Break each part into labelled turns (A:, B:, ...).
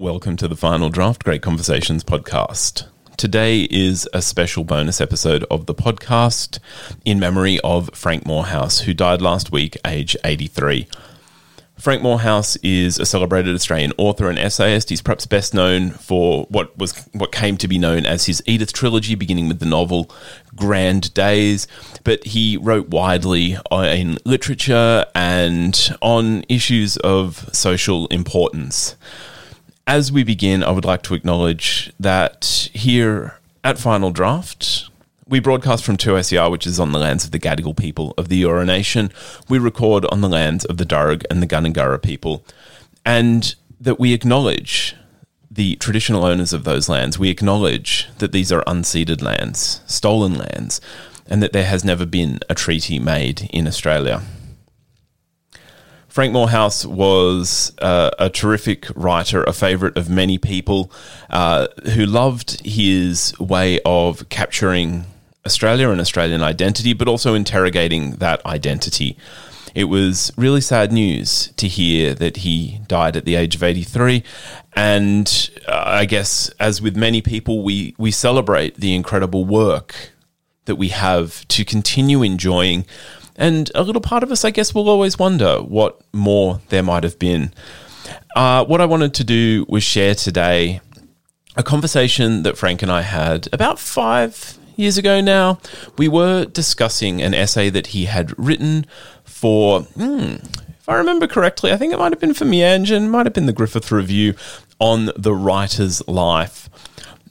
A: Welcome to the Final Draft Great Conversations podcast. Today is a special bonus episode of the podcast in memory of Frank Moorhouse, who died last week, age 83. Frank Moorhouse is a celebrated Australian author and essayist. He's perhaps best known for what was what came to be known as his Edith trilogy, beginning with the novel Grand Days. But he wrote widely uh, in literature and on issues of social importance. As we begin, I would like to acknowledge that here at Final Draft, we broadcast from 2SER, which is on the lands of the Gadigal people of the Eora Nation. We record on the lands of the Darug and the Gundungurra people. And that we acknowledge the traditional owners of those lands. We acknowledge that these are unceded lands, stolen lands, and that there has never been a treaty made in Australia. Frank Moorhouse was uh, a terrific writer, a favourite of many people uh, who loved his way of capturing Australia and Australian identity, but also interrogating that identity. It was really sad news to hear that he died at the age of 83. And uh, I guess, as with many people, we, we celebrate the incredible work that we have to continue enjoying and a little part of us, I guess, will always wonder what more there might have been. Uh, what I wanted to do was share today a conversation that Frank and I had about five years ago now. We were discussing an essay that he had written for, hmm, if I remember correctly, I think it might have been for Meanjin, might have been the Griffith Review on the writer's life.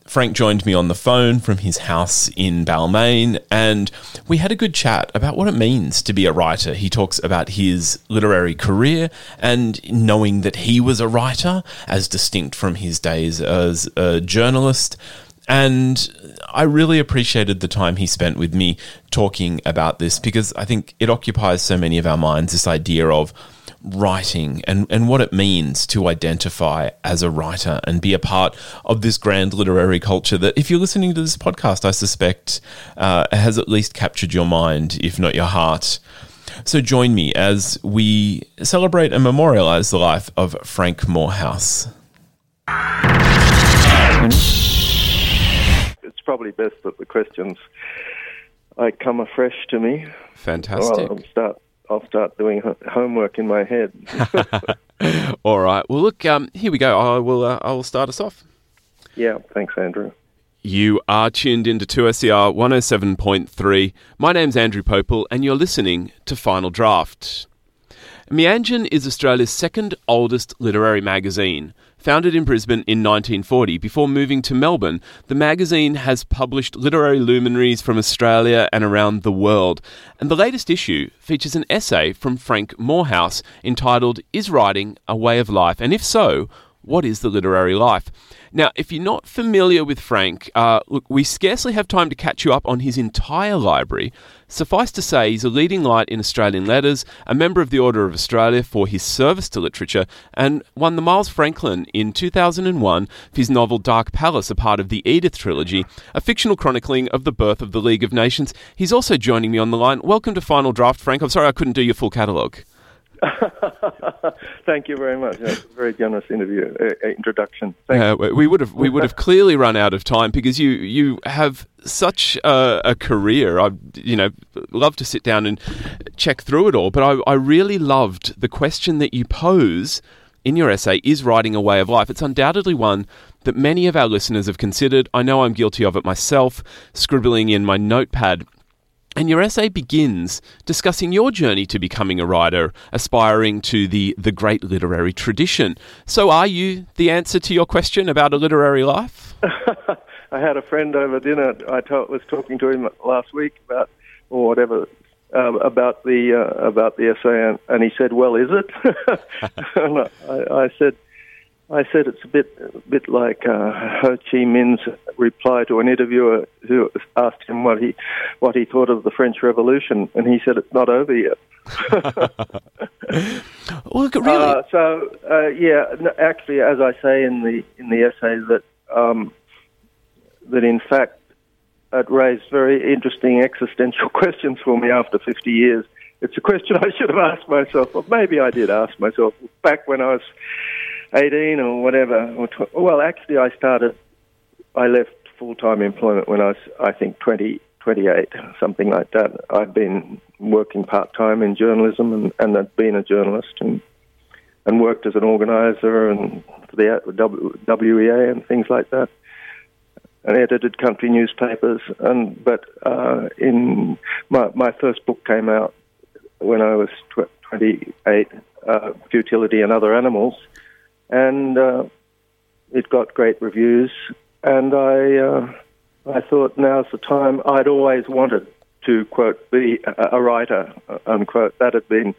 A: Frank joined me on the phone from his house in Balmain, and we had a good chat about what it means to be a writer. He talks about his literary career and knowing that he was a writer, as distinct from his days as a journalist. And I really appreciated the time he spent with me talking about this because I think it occupies so many of our minds this idea of writing and, and what it means to identify as a writer and be a part of this grand literary culture that, if you're listening to this podcast, I suspect uh, has at least captured your mind, if not your heart. So join me as we celebrate and memorialize the life of Frank Moorhouse.
B: It's probably best that the questions I come afresh to me.
A: Fantastic.
B: I'll start I'll start doing homework in my head.
A: All right. Well, look, um, here we go. I will. Uh, I will start us off.
B: Yeah. Thanks, Andrew.
A: You are tuned into 2SER 107.3. My name's Andrew Popel, and you're listening to Final Draft. Meanjin is Australia's second oldest literary magazine. Founded in Brisbane in 1940, before moving to Melbourne, the magazine has published literary luminaries from Australia and around the world. And the latest issue features an essay from Frank Moorhouse entitled Is Writing a Way of Life? And if so, what is the literary life? Now, if you're not familiar with Frank, uh, look, we scarcely have time to catch you up on his entire library. Suffice to say, he's a leading light in Australian letters, a member of the Order of Australia for his service to literature, and won the Miles Franklin in 2001 for his novel Dark Palace, a part of the Edith trilogy, a fictional chronicling of the birth of the League of Nations. He's also joining me on the line. Welcome to Final Draft, Frank. I'm sorry I couldn't do your full catalogue.
B: Thank you very much. That's a very generous interview uh, introduction. Uh,
A: we would have we would have clearly run out of time because you you have such a, a, career. I you know love to sit down and check through it all, but I, I really loved the question that you pose in your essay. Is writing a way of life? It's undoubtedly one that many of our listeners have considered. I know I'm guilty of it myself, scribbling in my notepad and your essay begins discussing your journey to becoming a writer, aspiring to the, the great literary tradition. So, are you the answer to your question about a literary life?
B: I had a friend over dinner. I was talking to him last week about, or whatever, uh, about the uh, about the essay, and, and, he said, "Well, is it?" and I, I said, I said it's a bit, a bit like uh, Ho Chi Minh's reply to an interviewer who asked him what he, what he thought of the French Revolution, and he said it's not over yet.
A: well, look, really. Uh,
B: so uh, yeah, actually, as I say in the in the essay, that um, that in fact it raised very interesting existential questions for me after 50 years. It's a question I should have asked myself, or maybe I did ask myself back when I was 18 or whatever. Or tw- well, actually, I started, I left full time employment when I was, I think, 20, 28, something like that. I'd been working part time in journalism and, and I'd been a journalist and and worked as an organizer and for the WEA and things like that and edited country newspapers. And but uh, in my my first book came out when I was tw- 28, uh, Futility and Other Animals, and uh, it got great reviews. And I uh, I thought now's the time. I'd always wanted to quote be a, writer unquote. That had been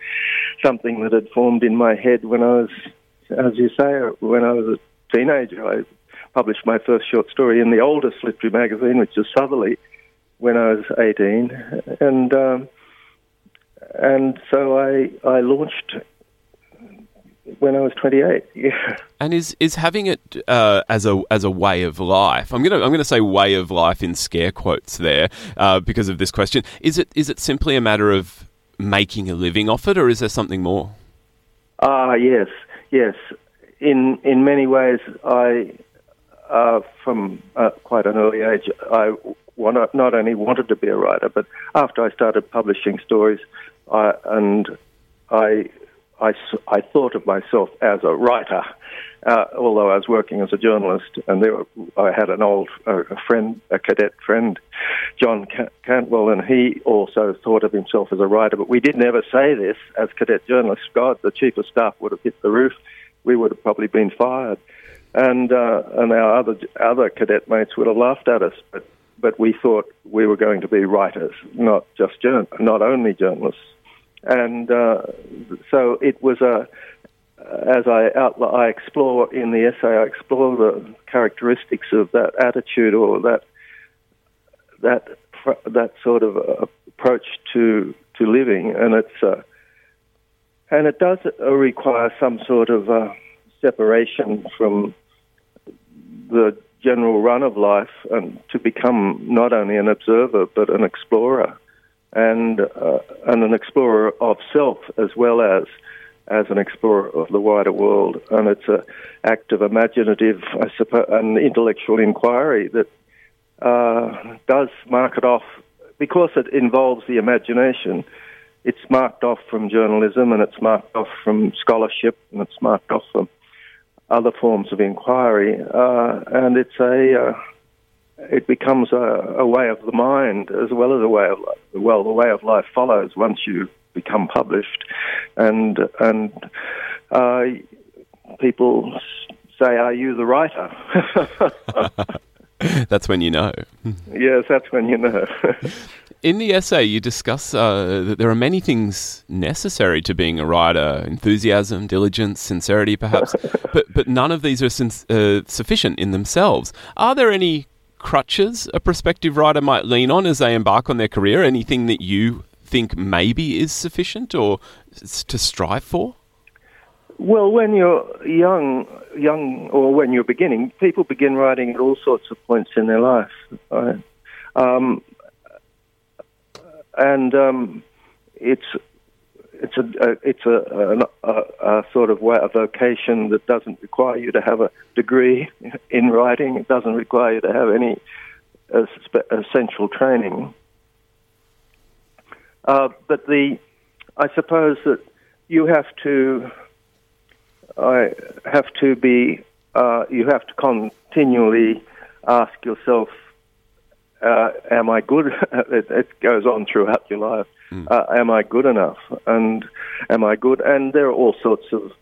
B: something that had formed in my head when I was, as you say, when I was a teenager. I published my first short story in the oldest literary magazine, which is Southerly, when I was 18, and um, and so I I launched when I was 28. Yeah.
A: And is is having it uh, as a as a way of life? I'm gonna I'm gonna say way of life in scare quotes there uh, because of this question. Is it is it simply a matter of making a living off it, or is there something more?
B: Ah, yes, yes. In in many ways, I uh, from uh, quite an early age, I not only wanted to be a writer, but after I started publishing stories, I, and I, I, I thought of myself as a writer. Uh, although I was working as a journalist, and there, I had an old uh, friend, a cadet friend, John Cantwell, and he also thought of himself as a writer. But we did never say this as cadet journalists. God, the chief of staff would have hit the roof. We would have probably been fired and uh, and our other other cadet mates would have laughed at us, but but we thought we were going to be writers, not just journal, not only journalists, and uh, so it was a. As I I explore in the essay, I explore the characteristics of that attitude or that that that sort of approach to to living, and it's uh, and it does require some sort of uh, separation from the general run of life and to become not only an observer but an explorer and uh, and an explorer of self as well as as an explorer of the wider world. And it's an act of imaginative I suppose an intellectual inquiry that uh, does mark it off. Because it involves the imagination it's marked off from journalism and it's marked off from scholarship and it's marked off from other forms of inquiry, uh, and it's a uh, it becomes a, a, way of the mind as well as a way of life. Well, the way of life follows once you become published, and and uh, people say, "Are you the writer?"
A: that's when you know.
B: yes, that's when you know.
A: In the essay, you discuss uh, that there are many things necessary to being a writer enthusiasm, diligence, sincerity, perhaps, but, but none of these are sin- uh, sufficient in themselves. Are there any crutches a prospective writer might lean on as they embark on their career? Anything that you think maybe is sufficient or to strive for?
B: Well, when you're young, young, or when you're beginning, people begin writing at all sorts of points in their life. Right? Um, and um, it's it's a, a it's a, a, a, sort of way, a vocation that doesn't require you to have a degree in writing. It doesn't require you to have any uh, essential training. Uh, but the I suppose that you have to I have to be uh, you have to continually ask yourself uh, am I good? it, it, goes on throughout your life. Mm. Uh, am I good enough? And am I good? And there are all sorts of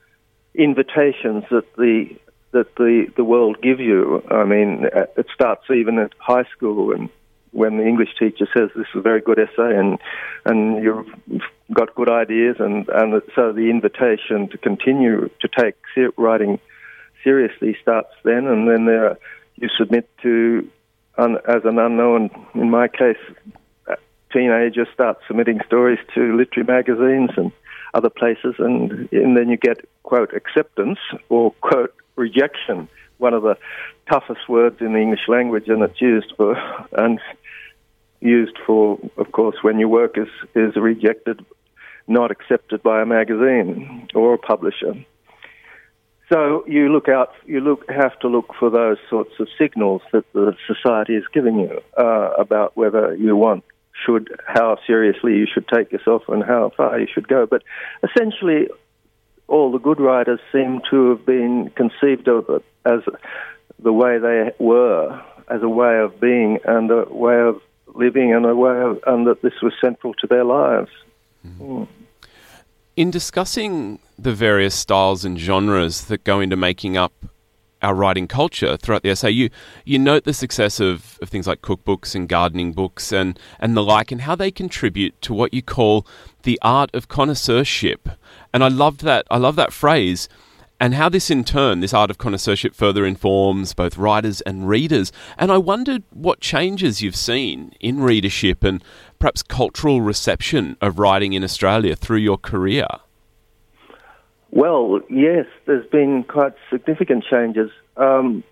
B: invitations that the that the the world give you. I mean, uh, it starts even at high school when when the English teacher says this is a very good essay and and you've got good ideas and and so the invitation to continue to take writing seriously starts then and then there you submit to as an unknown, in my case, teenager, start submitting stories to literary magazines and other places, and, and then you get, quote, acceptance or, quote, rejection, one of the toughest words in the English language, and it's used for, and used for, of course, when your work is, is rejected, not accepted by a magazine or a publisher. So you look out, you look have to look for those sorts of signals that the society is giving you uh, about whether you want, should, how seriously you should take yourself and how far you should go. But essentially, all the good writers seem to have been conceived of as the way they were, as a way of being and a way of living and a way of, and that this was central to their lives. Mm.
A: In discussing the various styles and genres that go into making up our writing culture throughout the essay, you you note the success of, of things like cookbooks and gardening books and, and the like, and how they contribute to what you call the art of connoisseurship. And I loved that. I love that phrase and how this in turn, this art of connoisseurship, further informs both writers and readers. And I wondered what changes you've seen in readership and perhaps cultural reception of writing in Australia through your career.
B: Well, yes, there's been quite significant changes. Um,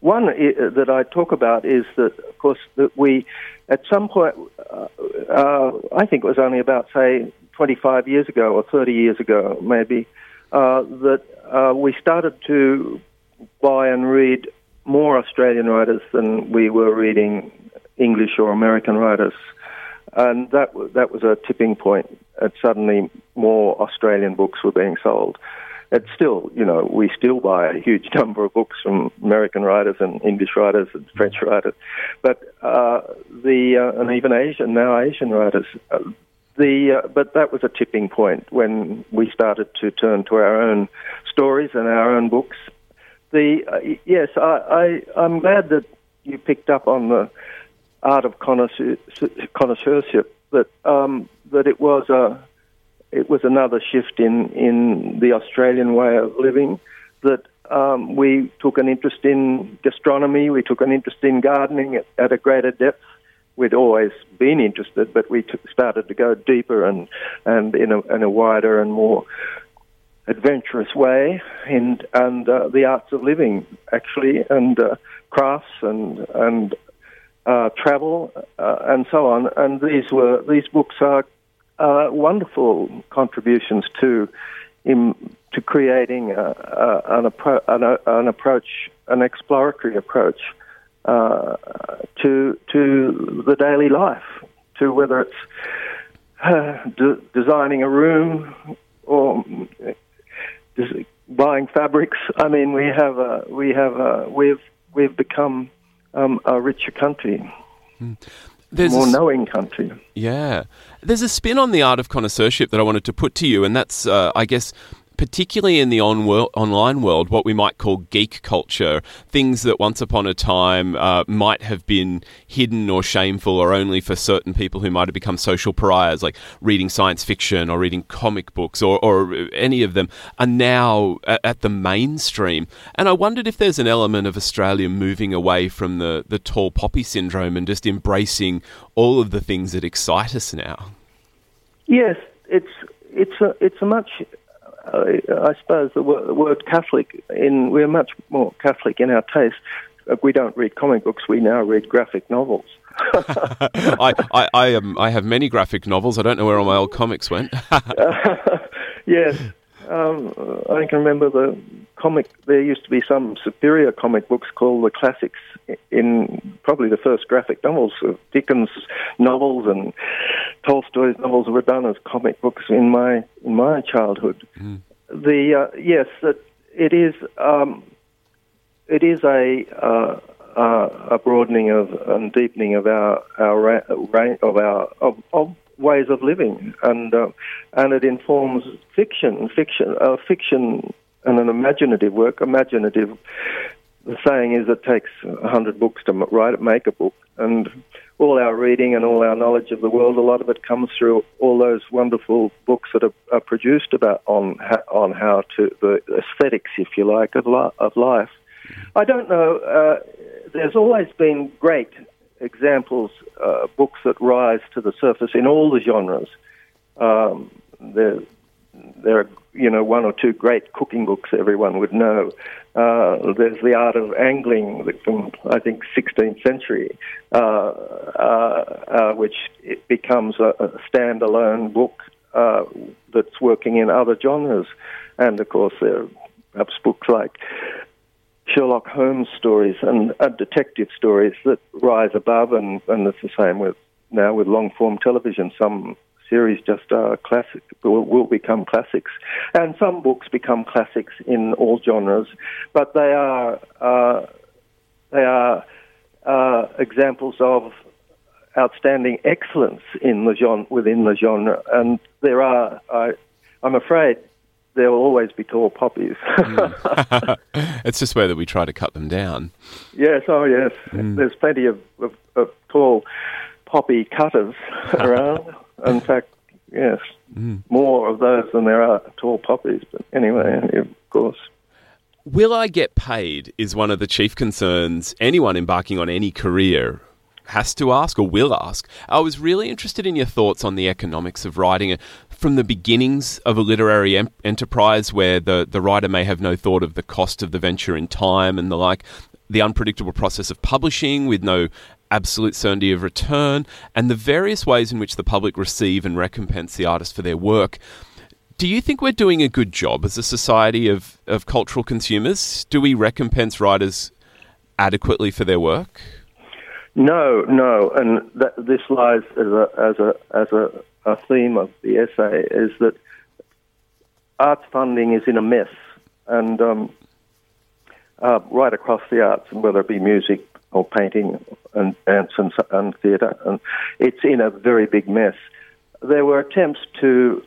B: one that I talk about is that, of course, that we, at some point, uh, uh, I think it was only about, say, 25 years ago or 30 years ago, maybe, uh, that uh, we started to buy and read more Australian writers than we were reading English or American writers. And that, that was a tipping point. And suddenly more Australian books were being sold. It's still, you know, we still buy a huge number of books from American writers and English writers and French writers, but uh, the uh, and even Asian now Asian writers. Uh, the uh, but that was a tipping point when we started to turn to our own stories and our own books. The uh, yes, I, I I'm glad that you picked up on the art of connoisseurship. That um, that it was a it was another shift in in the Australian way of living. That um, we took an interest in gastronomy, we took an interest in gardening at, at a greater depth we'd always been interested, but we t- started to go deeper and and in a, in a wider and more adventurous way, and and uh, the arts of living actually, and uh, crafts and and uh, travel uh, and so on. And these were these books are uh, wonderful contributions to in, to creating a, a, an, appro- an, an approach, an exploratory approach uh, to to the daily life, to whether it's uh, de- designing a room or buying fabrics. I mean, we have a, we have a, we've we've become um, a richer country. Mm. There's more knowing country.
A: Yeah. There's a spin on the art of connoisseurship that I wanted to put to you, and that's, uh, I guess, particularly in the on world, online world, what we might call geek culture, things that once upon a time uh, might have been hidden or shameful or only for certain people who might have become social pariahs, like reading science fiction or reading comic books or, or any of them, are now at, at, the mainstream. And I wondered if there's an element of Australia moving away from the, the tall poppy syndrome and just embracing all of the things that excite us now.
B: Yes, it's it's a it's a much I, I suppose the word, Catholic in we're much more Catholic in our taste. Uh, we don't read comic books; we now read graphic novels.
A: I, I, I, um, I have many graphic novels. I don't know where all my old comics went.
B: uh, yes, um, I can remember the comic. There used to be some superior comic books called the classics. In probably the first graphic novels, of Dickens novels and Tolstoy's novels were done as comic books in my in my childhood. Mm. The uh, yes, that it is um, it is a uh, uh, a broadening of and deepening of our our range of our of, of ways of living, and uh, and it informs fiction, fiction, uh, fiction, and an imaginative work. Imaginative. The saying is, it takes a hundred books to write, make a book, and all our reading and all our knowledge of the world, a lot of it comes through all those wonderful books that are, are produced about on on how to the aesthetics, if you like, of, li- of life. I don't know. Uh, there's always been great examples, uh, books that rise to the surface in all the genres. Um, there, there are, you know, one or two great cooking books everyone would know. Uh, there's the art of angling from, I think, 16th century, uh, uh, uh, which it becomes a, a standalone book uh, that's working in other genres. And of course, there are perhaps books like Sherlock Holmes stories and detective stories that rise above, and, and it's the same with now with long form television. Some series just are classic will, will become classics, and some books become classics in all genres, but they are uh, they are uh, examples of outstanding excellence in the genre within the genre, and there are I, I'm afraid there will always be tall poppies.
A: mm. it's just whether we try to cut them down.
B: Yes, oh yes. Mm. There's plenty of, of, of, tall poppy cutters around. In fact, yes, mm. more of those than there are tall poppies. But anyway, of course.
A: Will I get paid is one of the chief concerns anyone embarking on any career has to ask or will ask. I was really interested in your thoughts on the economics of writing from the beginnings of a literary em- enterprise where the, the writer may have no thought of the cost of the venture in time and the like, the unpredictable process of publishing with no absolute certainty of return, and the various ways in which the public receive and recompense the artist for their work. Do you think we're doing a good job as a society of, of cultural consumers? Do we recompense writers adequately for their work?
B: No, no, and this lies as a as a as a, a theme of the essay is that arts funding is in a mess, and um, uh, right across the arts, whether it be music or painting and dance and, and theatre, and it's in a very big mess. There were attempts to.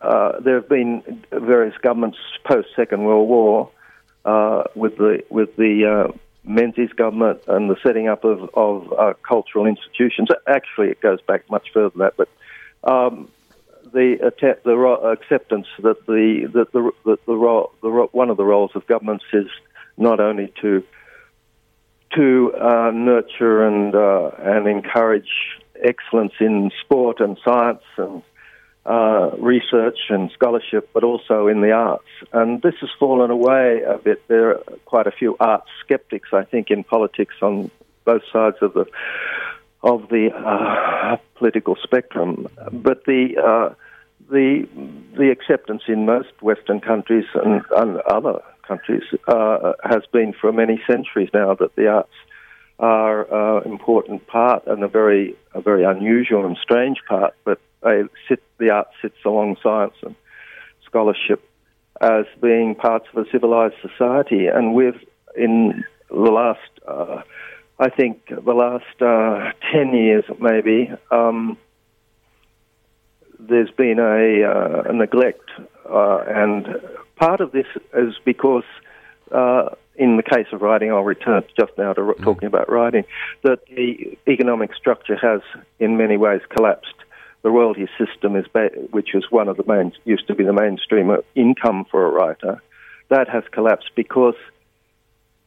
B: Uh, there have been various governments post Second World War uh, with the with the uh, Menzies government and the setting up of, of uh, cultural institutions. Actually, it goes back much further than that, but um, the, the acceptance that the that the that the, role, the one of the roles of governments is not only to to uh, nurture and uh, and encourage excellence in sport and science and uh, research and scholarship, but also in the arts. And this has fallen away a bit. There are quite a few art skeptics, I think, in politics on both sides of the of the uh, political spectrum. But the uh, the the acceptance in most Western countries and, and other countries uh, has been for many centuries now that the arts are an uh, important part and a very a very unusual and strange part, but sit the art sits along science and scholarship as being parts of a civilized society, and we've in the last. Uh, I think the last uh, 10 years, maybe, um, there's been a, uh, a neglect, uh, and part of this is because uh, in the case of writing, I'll return just now to mm. talking about writing, that the economic structure has in many ways collapsed. The royalty system is, ba- which was one of the main, used to be the mainstream income for a writer, that has collapsed because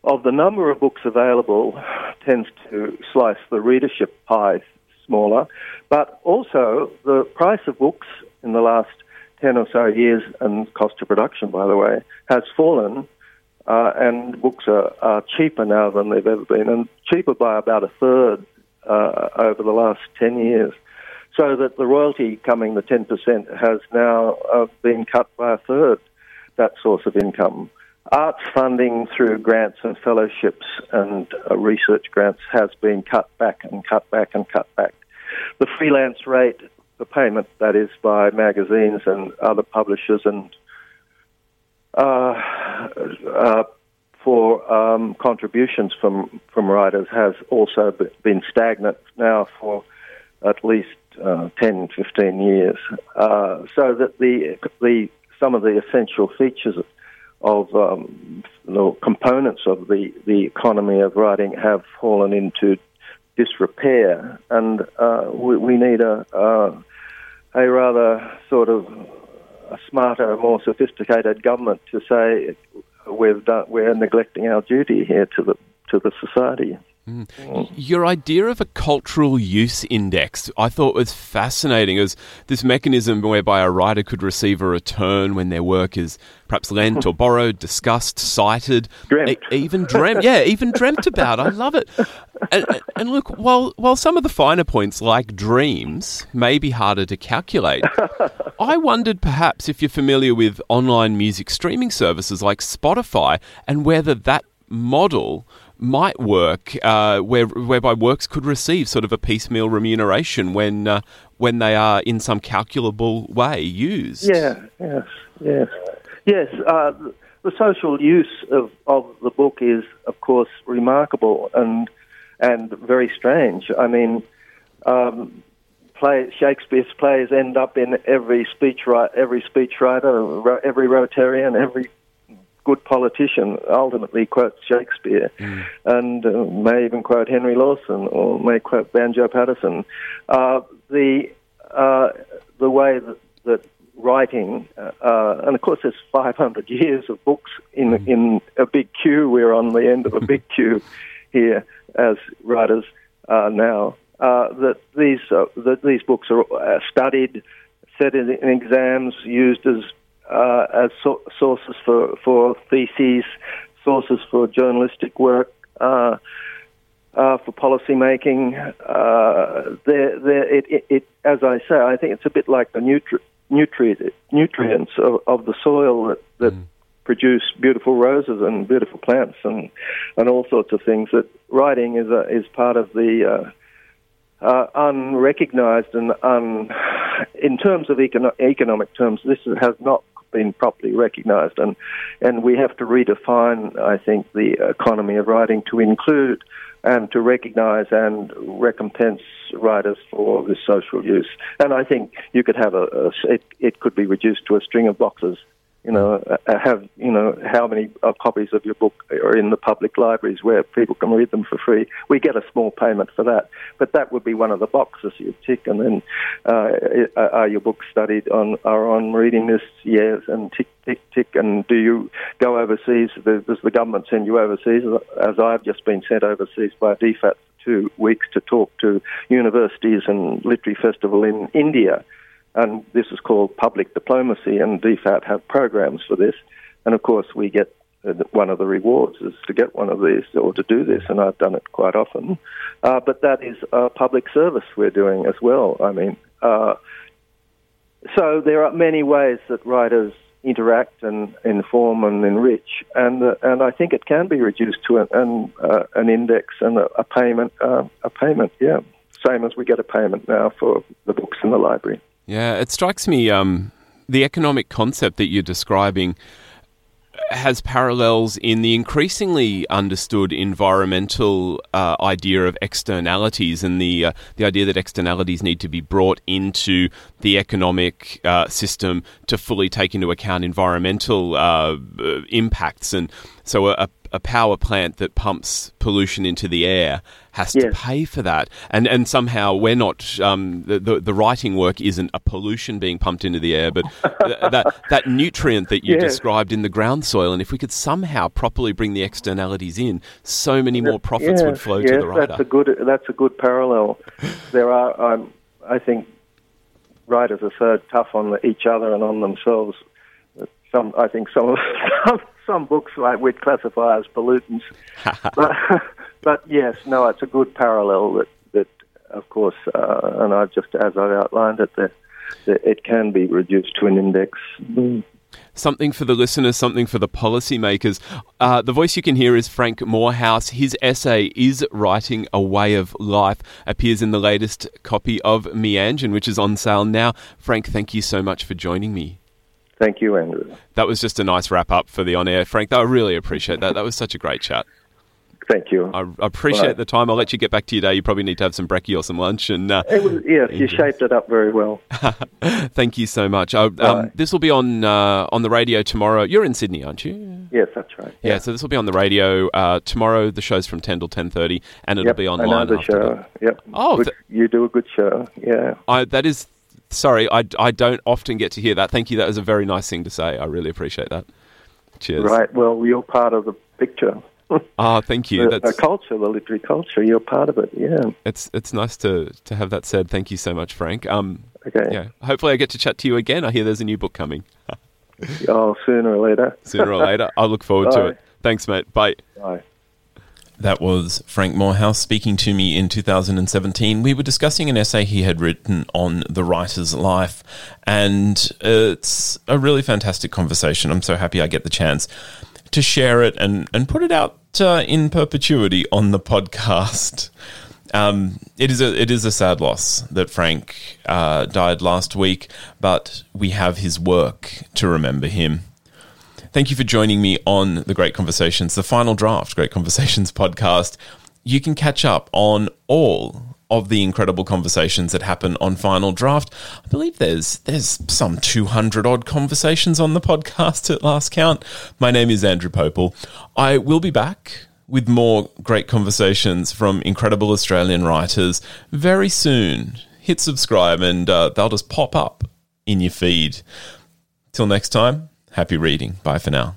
B: of the number of books available tends to slice the readership pie smaller, but also the price of books in the last 10 or so years, and cost of production, by the way, has fallen uh, and books are, are, cheaper now than they've ever been, and cheaper by about a third uh, over the last 10 years. So that the royalty coming, the 10%, has now uh, been cut by a third, that source of income. Arts funding through grants and fellowships and uh, research grants has been cut back and cut back and cut back. The freelance rate, the payment that is by magazines and other publishers and uh, uh, for um, contributions from, from writers has also been stagnant now for at least uh, 10, 15 years. Uh, so that the, the, some of the essential features of um, the components of the, the economy of writing have fallen into disrepair, and uh, we, we, need a, a rather sort of a smarter, more sophisticated government to say we've done, we're neglecting our duty here to the to the society. Mm.
A: Your idea of a cultural use index, I thought was fascinating as this mechanism whereby a writer could receive a return when their work is perhaps lent or borrowed, discussed, cited,
B: Dreamt.
A: even dreamt. Yeah, even dreamt about. I love it. And, and look, while while some of the finer points, like dreams, may be harder to calculate, I wondered perhaps if you're familiar with online music streaming services like Spotify and whether that model might work, uh, where whereby works could receive sort of a piecemeal remuneration when uh, when they are in some calculable way used.
B: Yeah, yes, yes, yes. Uh, the social use of, of the book is, of course, remarkable and and very strange. I mean, um, play, Shakespeare's plays end up in every speech every speechwriter, every Rotarian, every good politician ultimately quotes Shakespeare, and uh, may even quote Henry Lawson or may quote Banjo Paterson. Uh, the uh, the way that, that writing, uh, and of course, there's 500 years of books in in a big queue. We're on the end of a big queue here as writers are now. Uh, that these uh, that these books are uh, studied, set in, in exams, used as uh, as so- sources for for theses, sources for journalistic work. Uh, uh, for policy making, uh, they're, they're, it, it, it, as I say, I think it's a bit like the nutri- nutri- nutrients of, of the soil that, that produce beautiful roses and beautiful plants and, and all sorts of things. That writing is a, is part of the uh, uh, unrecognized and un, in terms of econo- economic terms, this has not been properly recognized, and and we have to redefine, I think, the economy of writing to include and to recognise and recompense writers for this social use. And I think you could have a, a it, it could be reduced to a string of boxes. You know, uh, have you know how many uh, copies of your book are in the public libraries where people can read them for free? We get a small payment for that, but that would be one of the boxes you tick, and then uh, are your books studied on are on reading lists? Yes, and tick tick tick. And do you go overseas? Does the government send you overseas? As I've just been sent overseas by DFAT for two weeks to talk to universities and literary festival in India and this is called public diplomacy, and DFAT have programs for this. And of course, we get uh, one of the rewards is to get one of these or to do this, and I've done it quite often. Uh, but that is a public service we're doing as well. I mean, uh, so there are many ways that writers interact and inform and enrich, and uh, and I think it can be reduced to an an, uh, an index and a, a payment a payment. Yeah, same as we get a payment now for the books in the library.
A: Yeah, it strikes me um, the economic concept that you're describing has parallels in the increasingly understood environmental uh, idea of externalities and the uh, the idea that externalities need to be brought into the economic uh, system to fully take into account environmental uh, impacts. And so a, a power plant that pumps pollution into the air has
B: Yes.
A: to pay for that, and and somehow we're not um, the, the the writing work isn't a pollution being pumped into the air, but th- that that nutrient that you
B: Yes.
A: described in the ground soil, and if we could somehow properly bring the externalities in, so many more profits would flow
B: yes,
A: to the writer.
B: That's a good. That's a good parallel. there are. Um, I think writers are so tough on each other and on themselves. Some, I think, some of some, some books like we'd classify as pollutants. but, but yes, no, it's a good parallel that that of course, uh, and I've just as I've outlined it that. that It can be reduced to an index.
A: Something for the listeners, something for the policymakers. Uh, the voice you can hear is Frank Moorhouse. His essay is Writing a Way of Life, appears in the latest copy of Meanjin, which is on sale now. Frank, thank you so much for joining me.
B: Thank you, Andrew.
A: That was just a nice wrap up for the on air. Frank, I really appreciate that. That was such a great chat.
B: Thank you.
A: I appreciate
B: Right.
A: the time. I'll let you get back to your day. You probably need to have some brekkie or some lunch. And uh,
B: It was, yes, you shaped it up very well.
A: thank you so much. I, um, This will be on uh, on the radio tomorrow. You're in Sydney, aren't you?
B: Yes, that's right.
A: Yeah, so this will be on the radio uh, tomorrow. The show's from ten till ten thirty, and it'll
B: Yep,
A: be
B: I
A: online.
B: the show.
A: that.
B: Yep.
A: Oh, th-
B: you do a good show. Yeah.
A: I, that is sorry. I, I don't often get to hear that. Thank you. That was a very nice thing to say. I really appreciate that. Cheers.
B: Right. Well, you're part of the picture.
A: Ah, thank you.
B: the, the culture, the literary culture. You're part of it. Yeah.
A: It's it's nice to to have that said. Thank you so much, Frank. Um,
B: Okay.
A: yeah. Hopefully, I get to chat to you again. I hear there's a new book coming
B: Oh, sooner or later.
A: sooner or later. I look forward to it. Thanks, mate. Bye.
B: Bye.
A: That was Frank Moorhouse speaking to me in 2017. We were discussing an essay he had written on the writer's life, and it's a really fantastic conversation. I'm so happy I get the chance to share it and, and put it out uh, in perpetuity on the podcast. Um, it is a it is a sad loss that Frank uh, died last week, but we have his work to remember him. Thank you for joining me on the Great Conversations, the final draft Great Conversations podcast. You can catch up on all of the incredible conversations that happen on Final Draft. I believe there's there's some 200 odd conversations on the podcast at last count. My name is Andrew Popel. I will be back with more great conversations from incredible Australian writers very soon. Hit subscribe and uh, they'll just pop up in your feed. Till next time, happy reading. Bye for now.